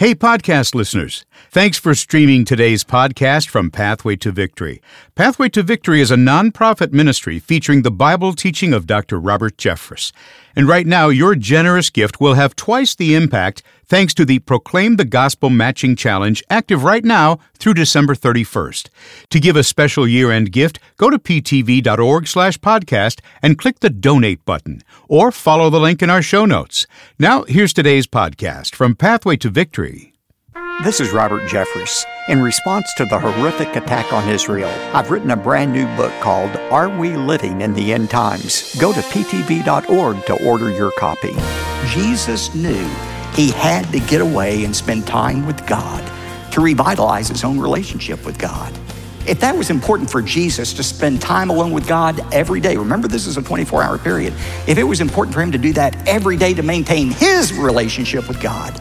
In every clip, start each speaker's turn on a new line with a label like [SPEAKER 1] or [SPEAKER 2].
[SPEAKER 1] Hey, podcast listeners. Thanks for streaming today's podcast from Pathway to Victory. Pathway to Victory is a nonprofit ministry featuring the Bible teaching of Dr. Robert Jeffress. And right now, your generous gift will have twice the impact thanks to the Proclaim the Gospel Matching Challenge active right now through December 31st. To give a special year-end gift, go to ptv.org slash podcast and click the donate button or follow the link in our show notes. Now, here's today's podcast from Pathway to Victory.
[SPEAKER 2] This is Robert Jeffress. In response to the horrific attack on Israel, I've written a brand new book called Are We Living in the End Times? Go to ptv.org to order your copy. Jesus knew he had to get away and spend time with God to revitalize his own relationship with God. If that was important for Jesus to spend time alone with God every day, remember this is a 24 hour period. If it was important for him to do that every day to maintain his relationship with God,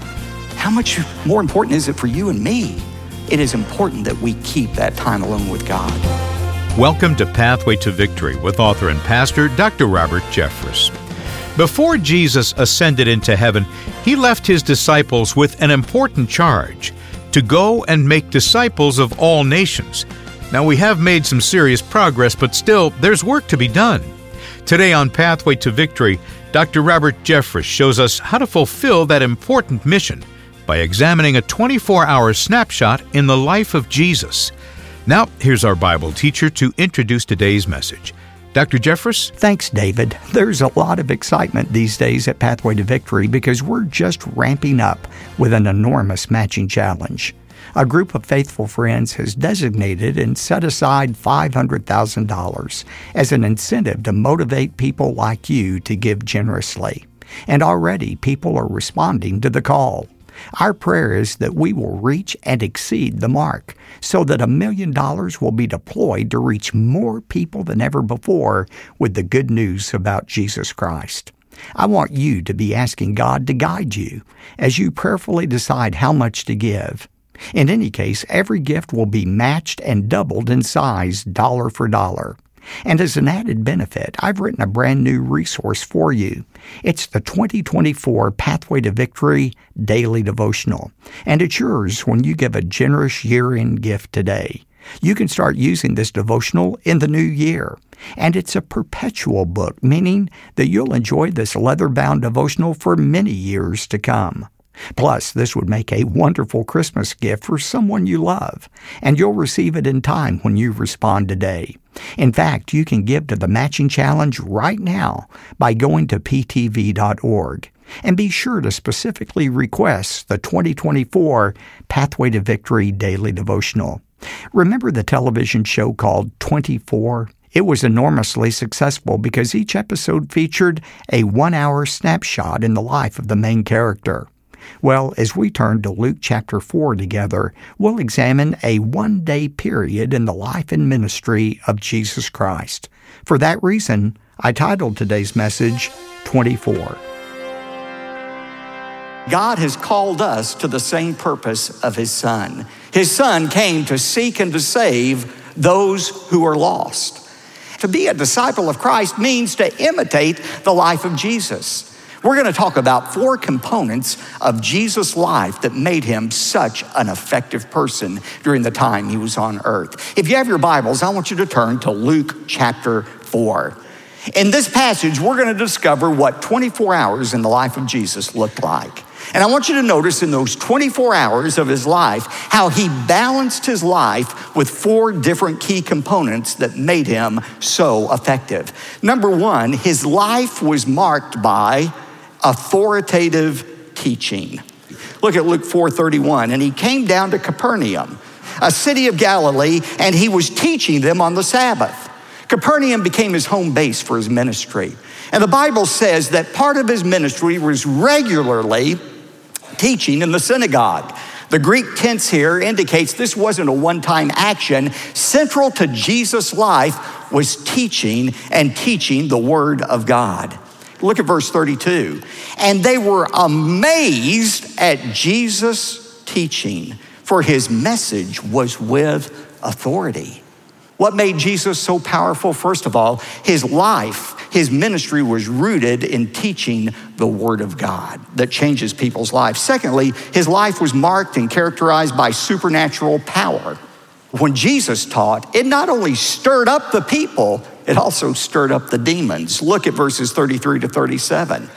[SPEAKER 2] how much more important is it for you and me? It is important that we keep that time alone with God.
[SPEAKER 1] Welcome to Pathway to Victory with author and pastor Dr. Robert Jeffress. Before Jesus ascended into heaven, he left his disciples with an important charge to go and make disciples of all nations. Now, we have made some serious progress, but still, there's work to be done. Today on Pathway to Victory, Dr. Robert Jeffress shows us how to fulfill that important mission by examining a 24 hour snapshot in the life of Jesus. Now, here's our Bible teacher to introduce today's message. Dr. Jeffress?
[SPEAKER 2] Thanks, David. There's a lot of excitement these days at Pathway to Victory because we're just ramping up with an enormous matching challenge. A group of faithful friends has designated and set aside $500,000 as an incentive to motivate people like you to give generously. And already people are responding to the call. Our prayer is that we will reach and exceed the mark so that a million dollars will be deployed to reach more people than ever before with the good news about Jesus Christ. I want you to be asking God to guide you as you prayerfully decide how much to give. In any case, every gift will be matched and doubled in size dollar for dollar. And as an added benefit, I've written a brand new resource for you. It's the 2024 Pathway to Victory Daily Devotional, and it's yours when you give a generous year end gift today. You can start using this devotional in the new year. And it's a perpetual book, meaning that you'll enjoy this leather bound devotional for many years to come. Plus, this would make a wonderful Christmas gift for someone you love, and you'll receive it in time when you respond today. In fact, you can give to the matching challenge right now by going to ptv.org. And be sure to specifically request the 2024 Pathway to Victory Daily Devotional. Remember the television show called 24? It was enormously successful because each episode featured a one hour snapshot in the life of the main character. Well, as we turn to Luke chapter 4 together, we'll examine a one day period in the life and ministry of Jesus Christ. For that reason, I titled today's message 24. God has called us to the same purpose of His Son. His Son came to seek and to save those who are lost. To be a disciple of Christ means to imitate the life of Jesus. We're going to talk about four components of Jesus' life that made him such an effective person during the time he was on earth. If you have your Bibles, I want you to turn to Luke chapter 4. In this passage, we're going to discover what 24 hours in the life of Jesus looked like. And I want you to notice in those 24 hours of his life how he balanced his life with four different key components that made him so effective. Number one, his life was marked by authoritative teaching. Look at Luke 4:31 and he came down to Capernaum, a city of Galilee, and he was teaching them on the Sabbath. Capernaum became his home base for his ministry. And the Bible says that part of his ministry was regularly teaching in the synagogue. The Greek tense here indicates this wasn't a one time action. Central to Jesus' life was teaching and teaching the Word of God. Look at verse 32. And they were amazed at Jesus' teaching, for his message was with authority. What made Jesus so powerful? First of all, his life, his ministry was rooted in teaching the Word of God that changes people's lives. Secondly, his life was marked and characterized by supernatural power. When Jesus taught, it not only stirred up the people, it also stirred up the demons. Look at verses 33 to 37.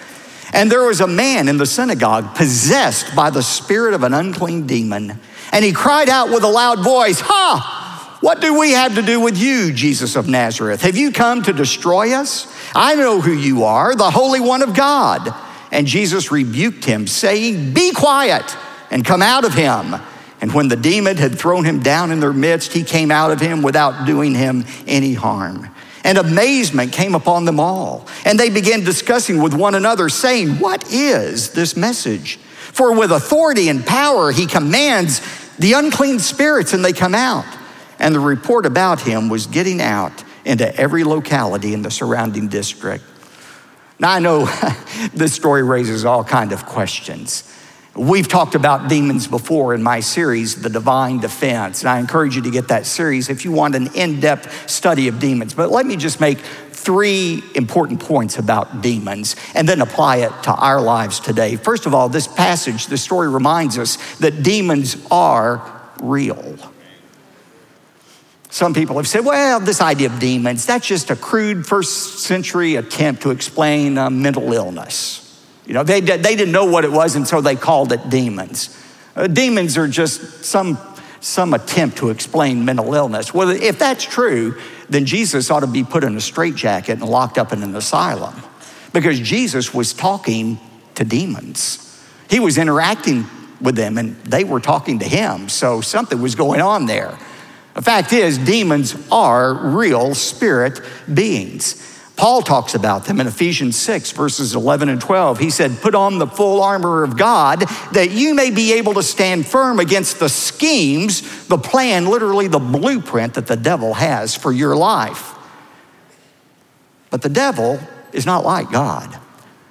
[SPEAKER 2] And there was a man in the synagogue possessed by the spirit of an unclean demon. And he cried out with a loud voice, Ha! What do we have to do with you, Jesus of Nazareth? Have you come to destroy us? I know who you are, the Holy One of God. And Jesus rebuked him, saying, Be quiet and come out of him. And when the demon had thrown him down in their midst, he came out of him without doing him any harm. And amazement came upon them all. And they began discussing with one another, saying, What is this message? For with authority and power he commands the unclean spirits, and they come out and the report about him was getting out into every locality in the surrounding district. Now I know this story raises all kind of questions. We've talked about demons before in my series, The Divine Defense, and I encourage you to get that series if you want an in depth study of demons. But let me just make three important points about demons and then apply it to our lives today. First of all, this passage, this story reminds us that demons are real. Some people have said, well, this idea of demons, that's just a crude first century attempt to explain uh, mental illness. You know, they, they didn't know what it was, and so they called it demons. Uh, demons are just some, some attempt to explain mental illness. Well, if that's true, then Jesus ought to be put in a straitjacket and locked up in an asylum because Jesus was talking to demons. He was interacting with them, and they were talking to him, so something was going on there. The fact is, demons are real spirit beings. Paul talks about them in Ephesians 6, verses 11 and 12. He said, Put on the full armor of God that you may be able to stand firm against the schemes, the plan, literally the blueprint that the devil has for your life. But the devil is not like God.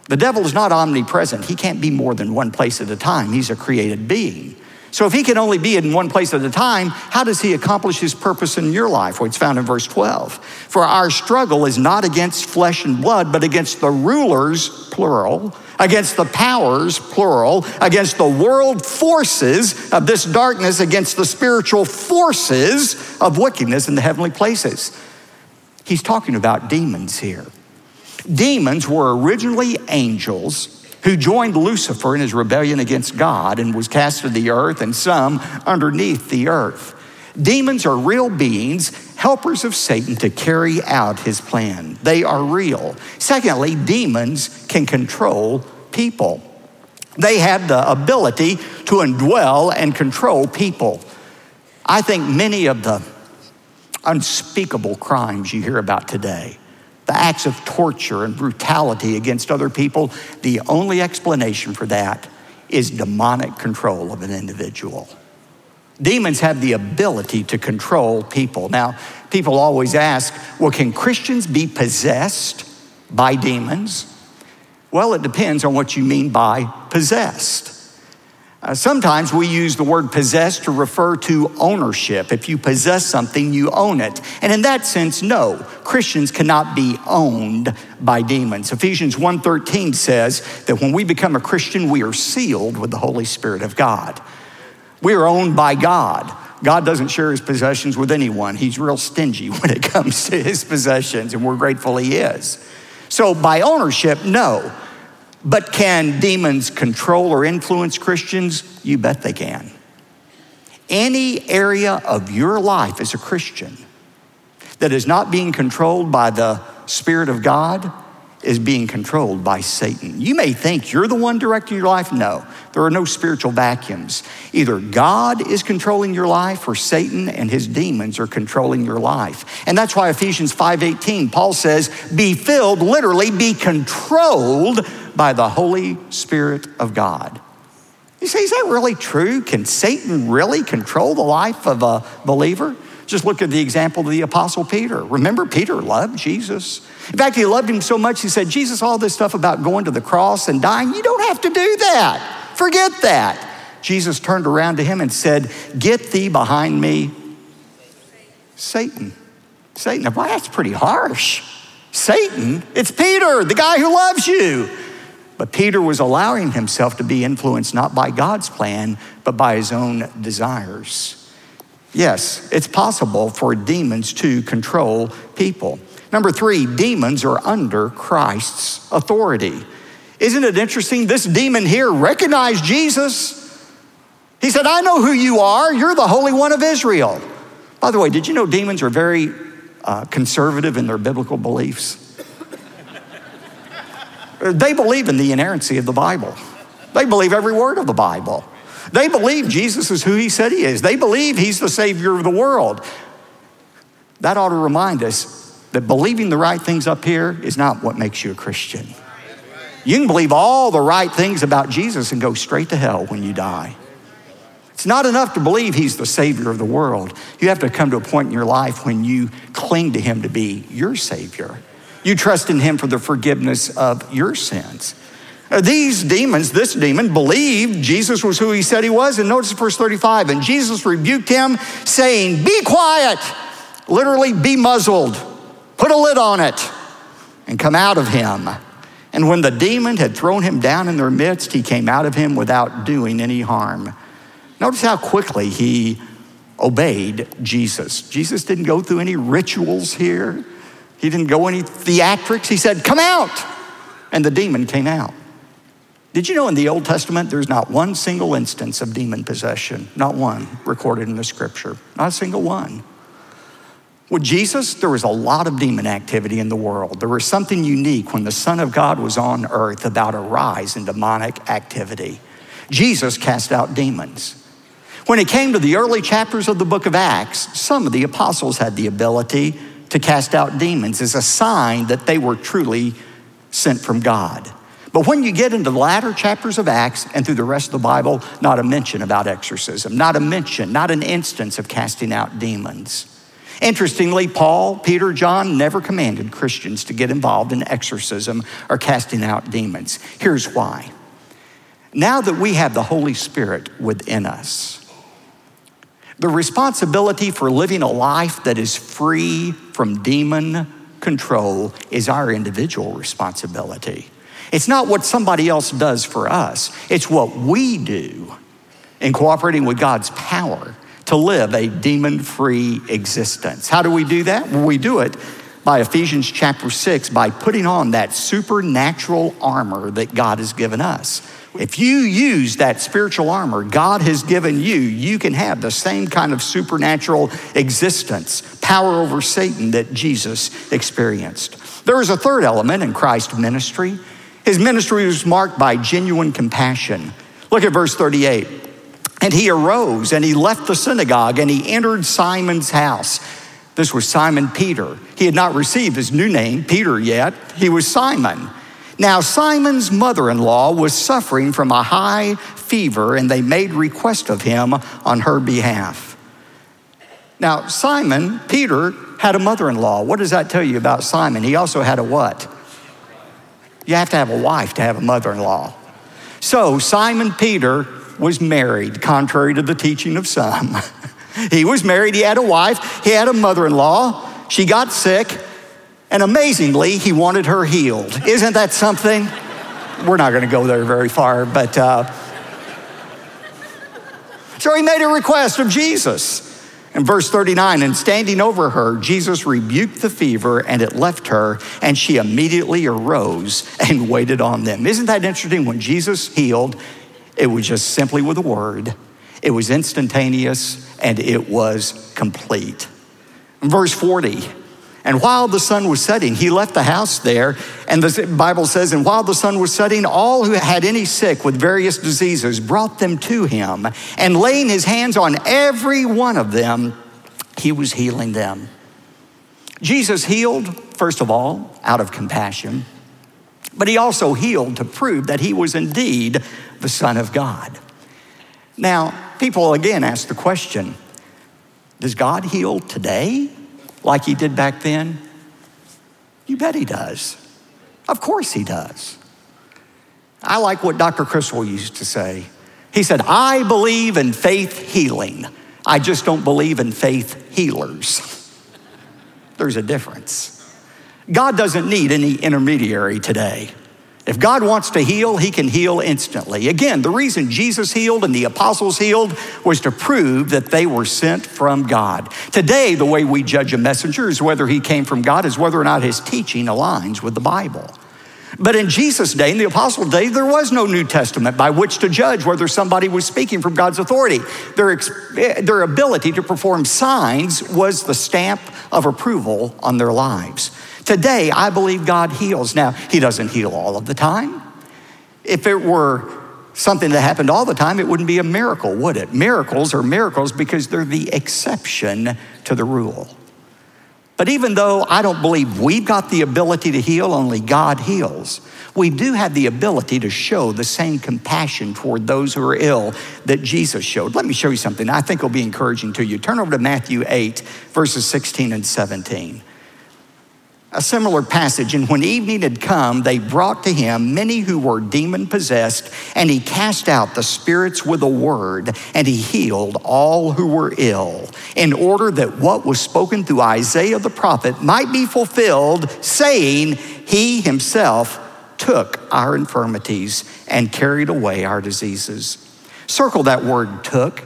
[SPEAKER 2] The devil is not omnipresent. He can't be more than one place at a time. He's a created being. So if he can only be in one place at a time, how does he accomplish his purpose in your life? Well, it's found in verse 12. For our struggle is not against flesh and blood, but against the rulers, plural, against the powers, plural, against the world forces of this darkness, against the spiritual forces of wickedness in the heavenly places. He's talking about demons here. Demons were originally angels who joined Lucifer in his rebellion against God and was cast to the earth, and some underneath the earth. Demons are real beings, helpers of Satan to carry out his plan. They are real. Secondly, demons can control people. They have the ability to indwell and control people. I think many of the unspeakable crimes you hear about today the acts of torture and brutality against other people, the only explanation for that is demonic control of an individual. Demons have the ability to control people. Now, people always ask, well, can Christians be possessed by demons? Well, it depends on what you mean by possessed. Uh, sometimes we use the word possess to refer to ownership. If you possess something, you own it. And in that sense, no, Christians cannot be owned by demons. Ephesians 1:13 says that when we become a Christian, we are sealed with the Holy Spirit of God. We are owned by God. God doesn't share his possessions with anyone. He's real stingy when it comes to his possessions, and we're grateful he is. So, by ownership, no. But can demons control or influence Christians? You bet they can. Any area of your life as a Christian that is not being controlled by the Spirit of God is being controlled by Satan. You may think you're the one directing your life. No, there are no spiritual vacuums. Either God is controlling your life or Satan and his demons are controlling your life. And that's why Ephesians 5:18 Paul says, "Be filled, literally be controlled by the Holy Spirit of God. You say, is that really true? Can Satan really control the life of a believer? Just look at the example of the Apostle Peter. Remember, Peter loved Jesus. In fact, he loved him so much, he said, Jesus, all this stuff about going to the cross and dying, you don't have to do that. Forget that. Jesus turned around to him and said, Get thee behind me, Satan. Satan, why, that's pretty harsh. Satan, it's Peter, the guy who loves you. But Peter was allowing himself to be influenced not by God's plan, but by his own desires. Yes, it's possible for demons to control people. Number three, demons are under Christ's authority. Isn't it interesting? This demon here recognized Jesus. He said, I know who you are. You're the Holy One of Israel. By the way, did you know demons are very uh, conservative in their biblical beliefs? They believe in the inerrancy of the Bible, they believe every word of the Bible. They believe Jesus is who he said he is. They believe he's the Savior of the world. That ought to remind us that believing the right things up here is not what makes you a Christian. You can believe all the right things about Jesus and go straight to hell when you die. It's not enough to believe he's the Savior of the world. You have to come to a point in your life when you cling to him to be your Savior. You trust in him for the forgiveness of your sins. These demons, this demon, believed Jesus was who he said he was. And notice verse 35 and Jesus rebuked him, saying, Be quiet, literally, be muzzled, put a lid on it, and come out of him. And when the demon had thrown him down in their midst, he came out of him without doing any harm. Notice how quickly he obeyed Jesus. Jesus didn't go through any rituals here, he didn't go any theatrics. He said, Come out. And the demon came out. Did you know in the Old Testament there's not one single instance of demon possession? Not one recorded in the scripture. Not a single one. With Jesus, there was a lot of demon activity in the world. There was something unique when the Son of God was on earth about a rise in demonic activity. Jesus cast out demons. When it came to the early chapters of the book of Acts, some of the apostles had the ability to cast out demons is a sign that they were truly sent from God. But when you get into the latter chapters of Acts and through the rest of the Bible, not a mention about exorcism, not a mention, not an instance of casting out demons. Interestingly, Paul, Peter, John never commanded Christians to get involved in exorcism or casting out demons. Here's why. Now that we have the Holy Spirit within us, the responsibility for living a life that is free from demon control is our individual responsibility. It's not what somebody else does for us, it's what we do in cooperating with God's power to live a demon free existence. How do we do that? Well, we do it by Ephesians chapter 6 by putting on that supernatural armor that God has given us. If you use that spiritual armor God has given you, you can have the same kind of supernatural existence, power over Satan that Jesus experienced. There is a third element in Christ's ministry, his ministry was marked by genuine compassion. Look at verse 38. And he arose and he left the synagogue and he entered Simon's house. This was Simon Peter. He had not received his new name, Peter, yet. He was Simon. Now, Simon's mother in law was suffering from a high fever, and they made request of him on her behalf. Now, Simon, Peter, had a mother in law. What does that tell you about Simon? He also had a what? You have to have a wife to have a mother in law. So Simon Peter was married, contrary to the teaching of some. he was married, he had a wife, he had a mother in law. She got sick, and amazingly, he wanted her healed. Isn't that something? We're not going to go there very far, but. Uh, so he made a request of Jesus. In verse 39, and standing over her, Jesus rebuked the fever and it left her, and she immediately arose and waited on them. Isn't that interesting? When Jesus healed, it was just simply with a word, it was instantaneous, and it was complete. In verse 40, and while the sun was setting, he left the house there. And the Bible says, and while the sun was setting, all who had any sick with various diseases brought them to him. And laying his hands on every one of them, he was healing them. Jesus healed, first of all, out of compassion, but he also healed to prove that he was indeed the Son of God. Now, people again ask the question Does God heal today? Like he did back then? You bet he does. Of course he does. I like what Dr. Criswell used to say. He said, I believe in faith healing. I just don't believe in faith healers. there's a difference. God doesn't need any intermediary today. If God wants to heal, he can heal instantly. Again, the reason Jesus healed and the apostles healed was to prove that they were sent from God. Today, the way we judge a messenger is whether he came from God, is whether or not his teaching aligns with the Bible. But in Jesus' day, in the apostles' day, there was no New Testament by which to judge whether somebody was speaking from God's authority. Their, eh, their ability to perform signs was the stamp of approval on their lives. Today, I believe God heals. Now, He doesn't heal all of the time. If it were something that happened all the time, it wouldn't be a miracle, would it? Miracles are miracles because they're the exception to the rule. But even though I don't believe we've got the ability to heal, only God heals, we do have the ability to show the same compassion toward those who are ill that Jesus showed. Let me show you something I think will be encouraging to you. Turn over to Matthew 8, verses 16 and 17 a similar passage. And when evening had come, they brought to him many who were demon possessed, and he cast out the spirits with a word, and he healed all who were ill, in order that what was spoken through Isaiah the prophet might be fulfilled, saying, He himself took our infirmities and carried away our diseases. Circle that word took.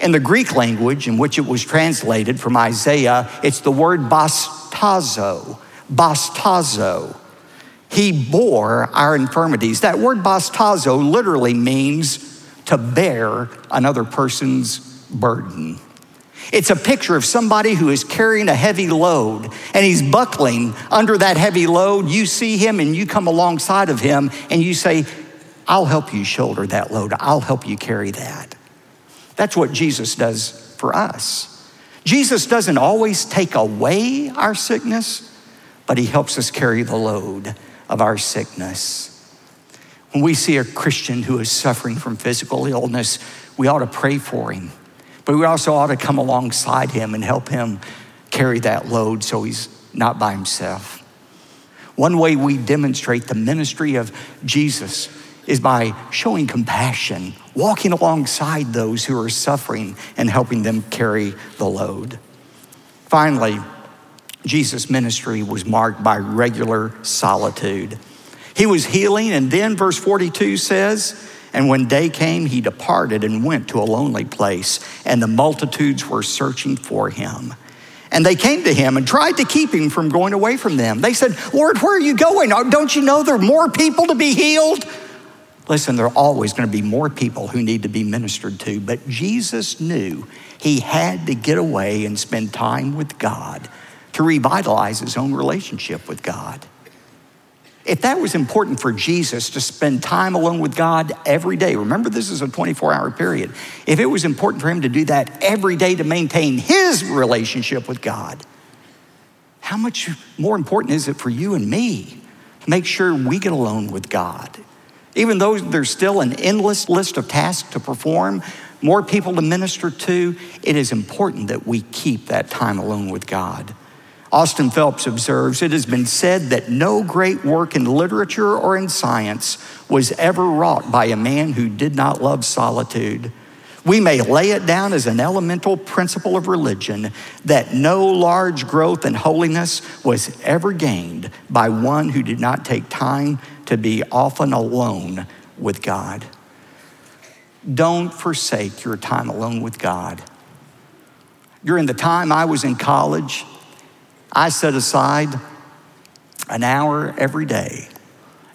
[SPEAKER 2] In the Greek language in which it was translated from Isaiah, it's the word bastazo. Bastazo. He bore our infirmities. That word bastazo literally means to bear another person's burden. It's a picture of somebody who is carrying a heavy load and he's buckling under that heavy load. You see him and you come alongside of him and you say, I'll help you shoulder that load. I'll help you carry that. That's what Jesus does for us. Jesus doesn't always take away our sickness, but he helps us carry the load of our sickness. When we see a Christian who is suffering from physical illness, we ought to pray for him, but we also ought to come alongside him and help him carry that load so he's not by himself. One way we demonstrate the ministry of Jesus is by showing compassion, walking alongside those who are suffering and helping them carry the load. Finally, Jesus' ministry was marked by regular solitude. He was healing, and then verse 42 says, And when day came, he departed and went to a lonely place, and the multitudes were searching for him. And they came to him and tried to keep him from going away from them. They said, Lord, where are you going? Don't you know there are more people to be healed? Listen, there are always going to be more people who need to be ministered to, but Jesus knew he had to get away and spend time with God to revitalize his own relationship with God. If that was important for Jesus to spend time alone with God every day, remember this is a 24 hour period. If it was important for him to do that every day to maintain his relationship with God, how much more important is it for you and me to make sure we get alone with God? Even though there's still an endless list of tasks to perform, more people to minister to, it is important that we keep that time alone with God. Austin Phelps observes it has been said that no great work in literature or in science was ever wrought by a man who did not love solitude. We may lay it down as an elemental principle of religion that no large growth in holiness was ever gained by one who did not take time to be often alone with God. Don't forsake your time alone with God. During the time I was in college, I set aside an hour every day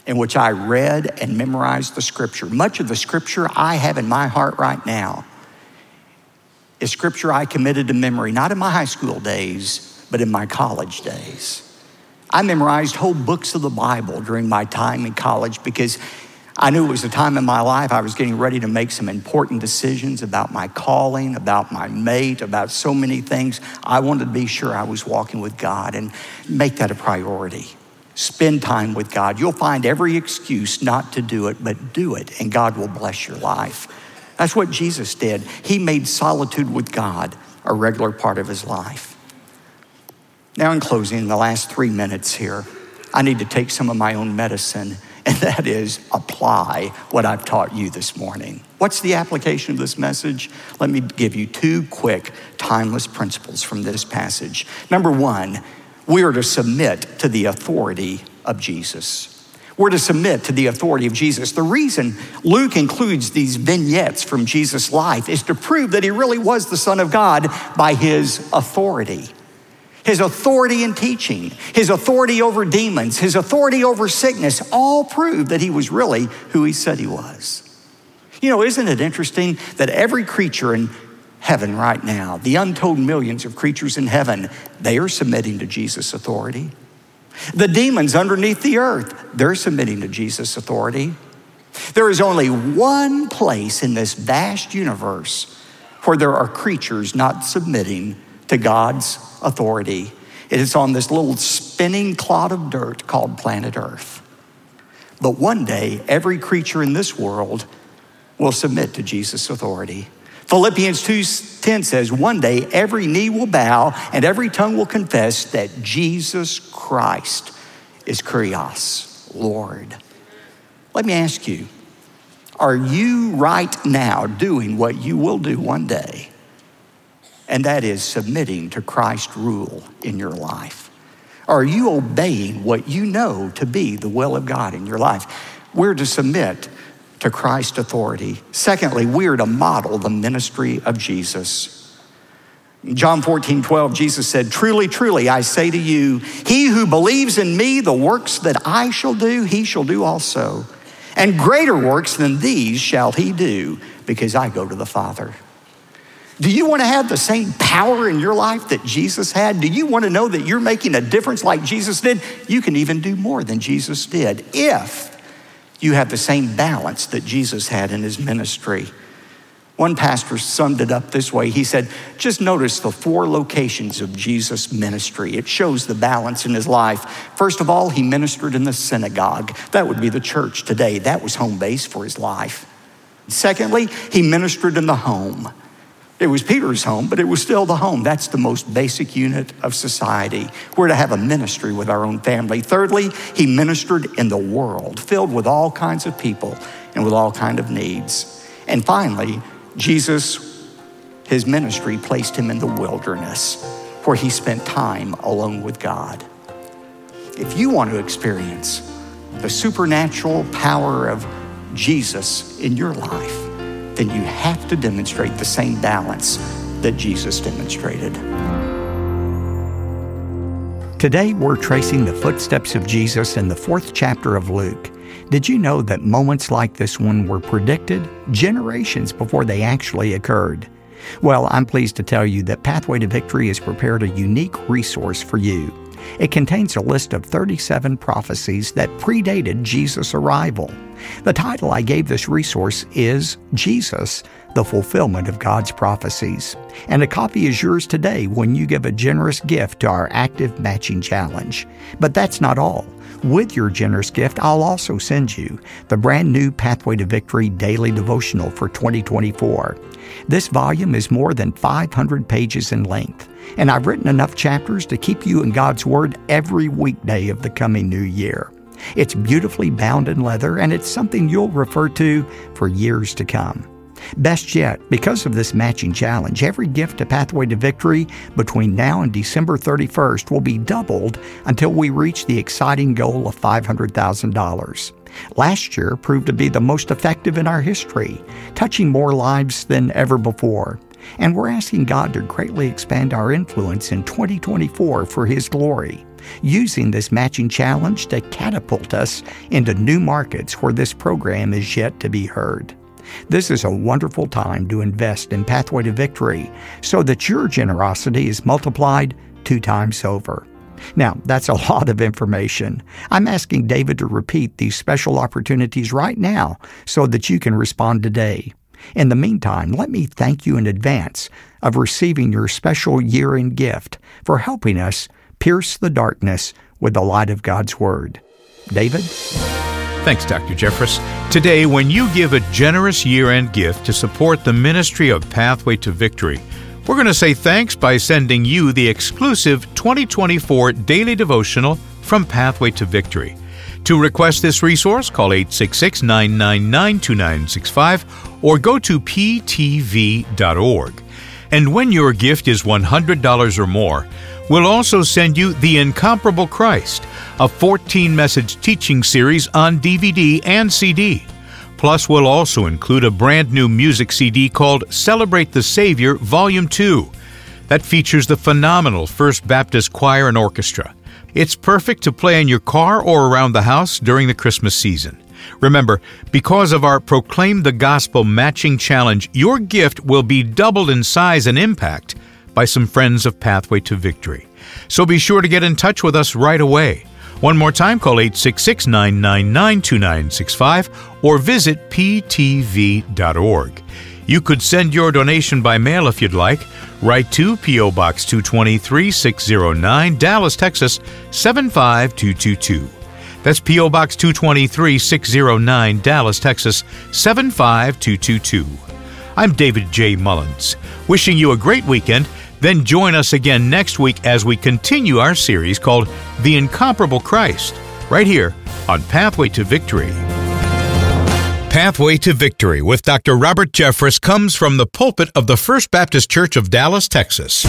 [SPEAKER 2] in which I read and memorized the scripture. Much of the scripture I have in my heart right now is scripture I committed to memory, not in my high school days, but in my college days. I memorized whole books of the Bible during my time in college because I knew it was a time in my life I was getting ready to make some important decisions about my calling, about my mate, about so many things. I wanted to be sure I was walking with God and make that a priority. Spend time with God. You'll find every excuse not to do it, but do it, and God will bless your life. That's what Jesus did. He made solitude with God a regular part of his life. Now, in closing, in the last three minutes here, I need to take some of my own medicine, and that is apply what I've taught you this morning. What's the application of this message? Let me give you two quick, timeless principles from this passage. Number one, we are to submit to the authority of Jesus. We're to submit to the authority of Jesus. The reason Luke includes these vignettes from Jesus' life is to prove that he really was the Son of God by his authority. His authority in teaching, his authority over demons, his authority over sickness all prove that he was really who he said he was. You know, isn't it interesting that every creature in heaven right now, the untold millions of creatures in heaven, they are submitting to Jesus' authority? The demons underneath the earth, they're submitting to Jesus' authority. There is only one place in this vast universe where there are creatures not submitting to God's authority. It is on this little spinning clod of dirt called planet Earth. But one day, every creature in this world will submit to Jesus' authority. Philippians 2:10 says, "One day every knee will bow and every tongue will confess that Jesus Christ is Kurios, Lord." Let me ask you, are you right now doing what you will do one day? And that is submitting to Christ's rule in your life. Are you obeying what you know to be the will of God in your life? We're to submit to Christ's authority. Secondly, we are to model the ministry of Jesus. John 14, 12, Jesus said, Truly, truly, I say to you, he who believes in me, the works that I shall do, he shall do also. And greater works than these shall he do, because I go to the Father. Do you want to have the same power in your life that Jesus had? Do you want to know that you're making a difference like Jesus did? You can even do more than Jesus did if you have the same balance that Jesus had in his ministry. One pastor summed it up this way. He said, Just notice the four locations of Jesus' ministry. It shows the balance in his life. First of all, he ministered in the synagogue. That would be the church today. That was home base for his life. Secondly, he ministered in the home. It was Peter's home, but it was still the home. That's the most basic unit of society. We're to have a ministry with our own family. Thirdly, he ministered in the world, filled with all kinds of people and with all kind of needs. And finally, Jesus, his ministry placed him in the wilderness where he spent time alone with God. If you want to experience the supernatural power of Jesus in your life, then you have to demonstrate the same balance that Jesus demonstrated. Today, we're tracing the footsteps of Jesus in the fourth chapter of Luke. Did you know that moments like this one were predicted generations before they actually occurred? Well, I'm pleased to tell you that Pathway to Victory has prepared a unique resource for you. It contains a list of 37 prophecies that predated Jesus' arrival. The title I gave this resource is Jesus, the Fulfillment of God's Prophecies. And a copy is yours today when you give a generous gift to our active matching challenge. But that's not all. With your generous gift, I'll also send you the brand new Pathway to Victory Daily Devotional for 2024. This volume is more than 500 pages in length, and I've written enough chapters to keep you in God's Word every weekday of the coming new year. It's beautifully bound in leather, and it's something you'll refer to for years to come. Best yet, because of this matching challenge, every gift to Pathway to Victory between now and December 31st will be doubled until we reach the exciting goal of $500,000. Last year proved to be the most effective in our history, touching more lives than ever before. And we're asking God to greatly expand our influence in 2024 for His glory, using this matching challenge to catapult us into new markets where this program is yet to be heard. This is a wonderful time to invest in Pathway to Victory so that your generosity is multiplied two times over. Now, that's a lot of information. I'm asking David to repeat these special opportunities right now so that you can respond today. In the meantime, let me thank you in advance of receiving your special year end gift for helping us pierce the darkness with the light of God's Word. David?
[SPEAKER 1] Thanks, Dr. Jeffress. Today, when you give a generous year end gift to support the ministry of Pathway to Victory, we're going to say thanks by sending you the exclusive 2024 daily devotional from Pathway to Victory. To request this resource, call 866 999 2965 or go to ptv.org. And when your gift is $100 or more, we'll also send you The Incomparable Christ, a 14 message teaching series on DVD and CD. Plus, we'll also include a brand new music CD called Celebrate the Savior Volume 2 that features the phenomenal First Baptist Choir and Orchestra. It's perfect to play in your car or around the house during the Christmas season. Remember, because of our Proclaim the Gospel matching challenge, your gift will be doubled in size and impact by some friends of Pathway to Victory. So be sure to get in touch with us right away. One more time, call 866 999 2965 or visit ptv.org. You could send your donation by mail if you'd like. Write to P.O. Box 223 609, Dallas, Texas 75222. That's P.O. Box 223 609, Dallas, Texas 75222. I'm David J. Mullins, wishing you a great weekend. Then join us again next week as we continue our series called The Incomparable Christ, right here on Pathway to Victory. Pathway to Victory with Dr. Robert Jeffress comes from the pulpit of the First Baptist Church of Dallas, Texas.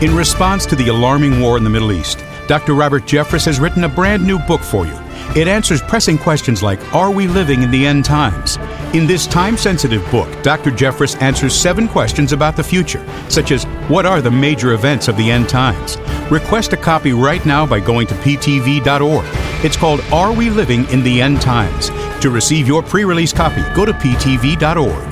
[SPEAKER 3] In response to the alarming war in the Middle East, Dr. Robert Jeffress has written a brand new book for you. It answers pressing questions like Are we living in the end times? In this time sensitive book, Dr. Jeffress answers seven questions about the future, such as What are the major events of the end times? Request a copy right now by going to ptv.org. It's called Are We Living in the End Times? To receive your pre release copy, go to ptv.org.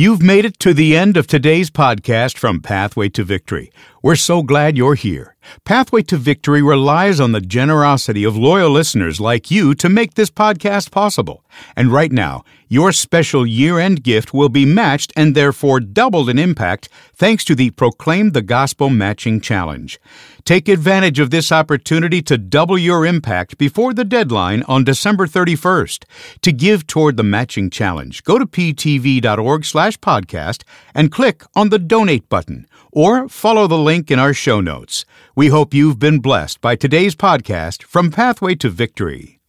[SPEAKER 1] You've made it to the end of today's podcast from Pathway to Victory. We're so glad you're here. Pathway to Victory relies on the generosity of loyal listeners like you to make this podcast possible. And right now, your special year end gift will be matched and therefore doubled in impact thanks to the Proclaim the Gospel Matching Challenge. Take advantage of this opportunity to double your impact before the deadline on December 31st. To give toward the matching challenge, go to ptv.org slash podcast and click on the donate button or follow the link in our show notes. We hope you've been blessed by today's podcast from Pathway to Victory.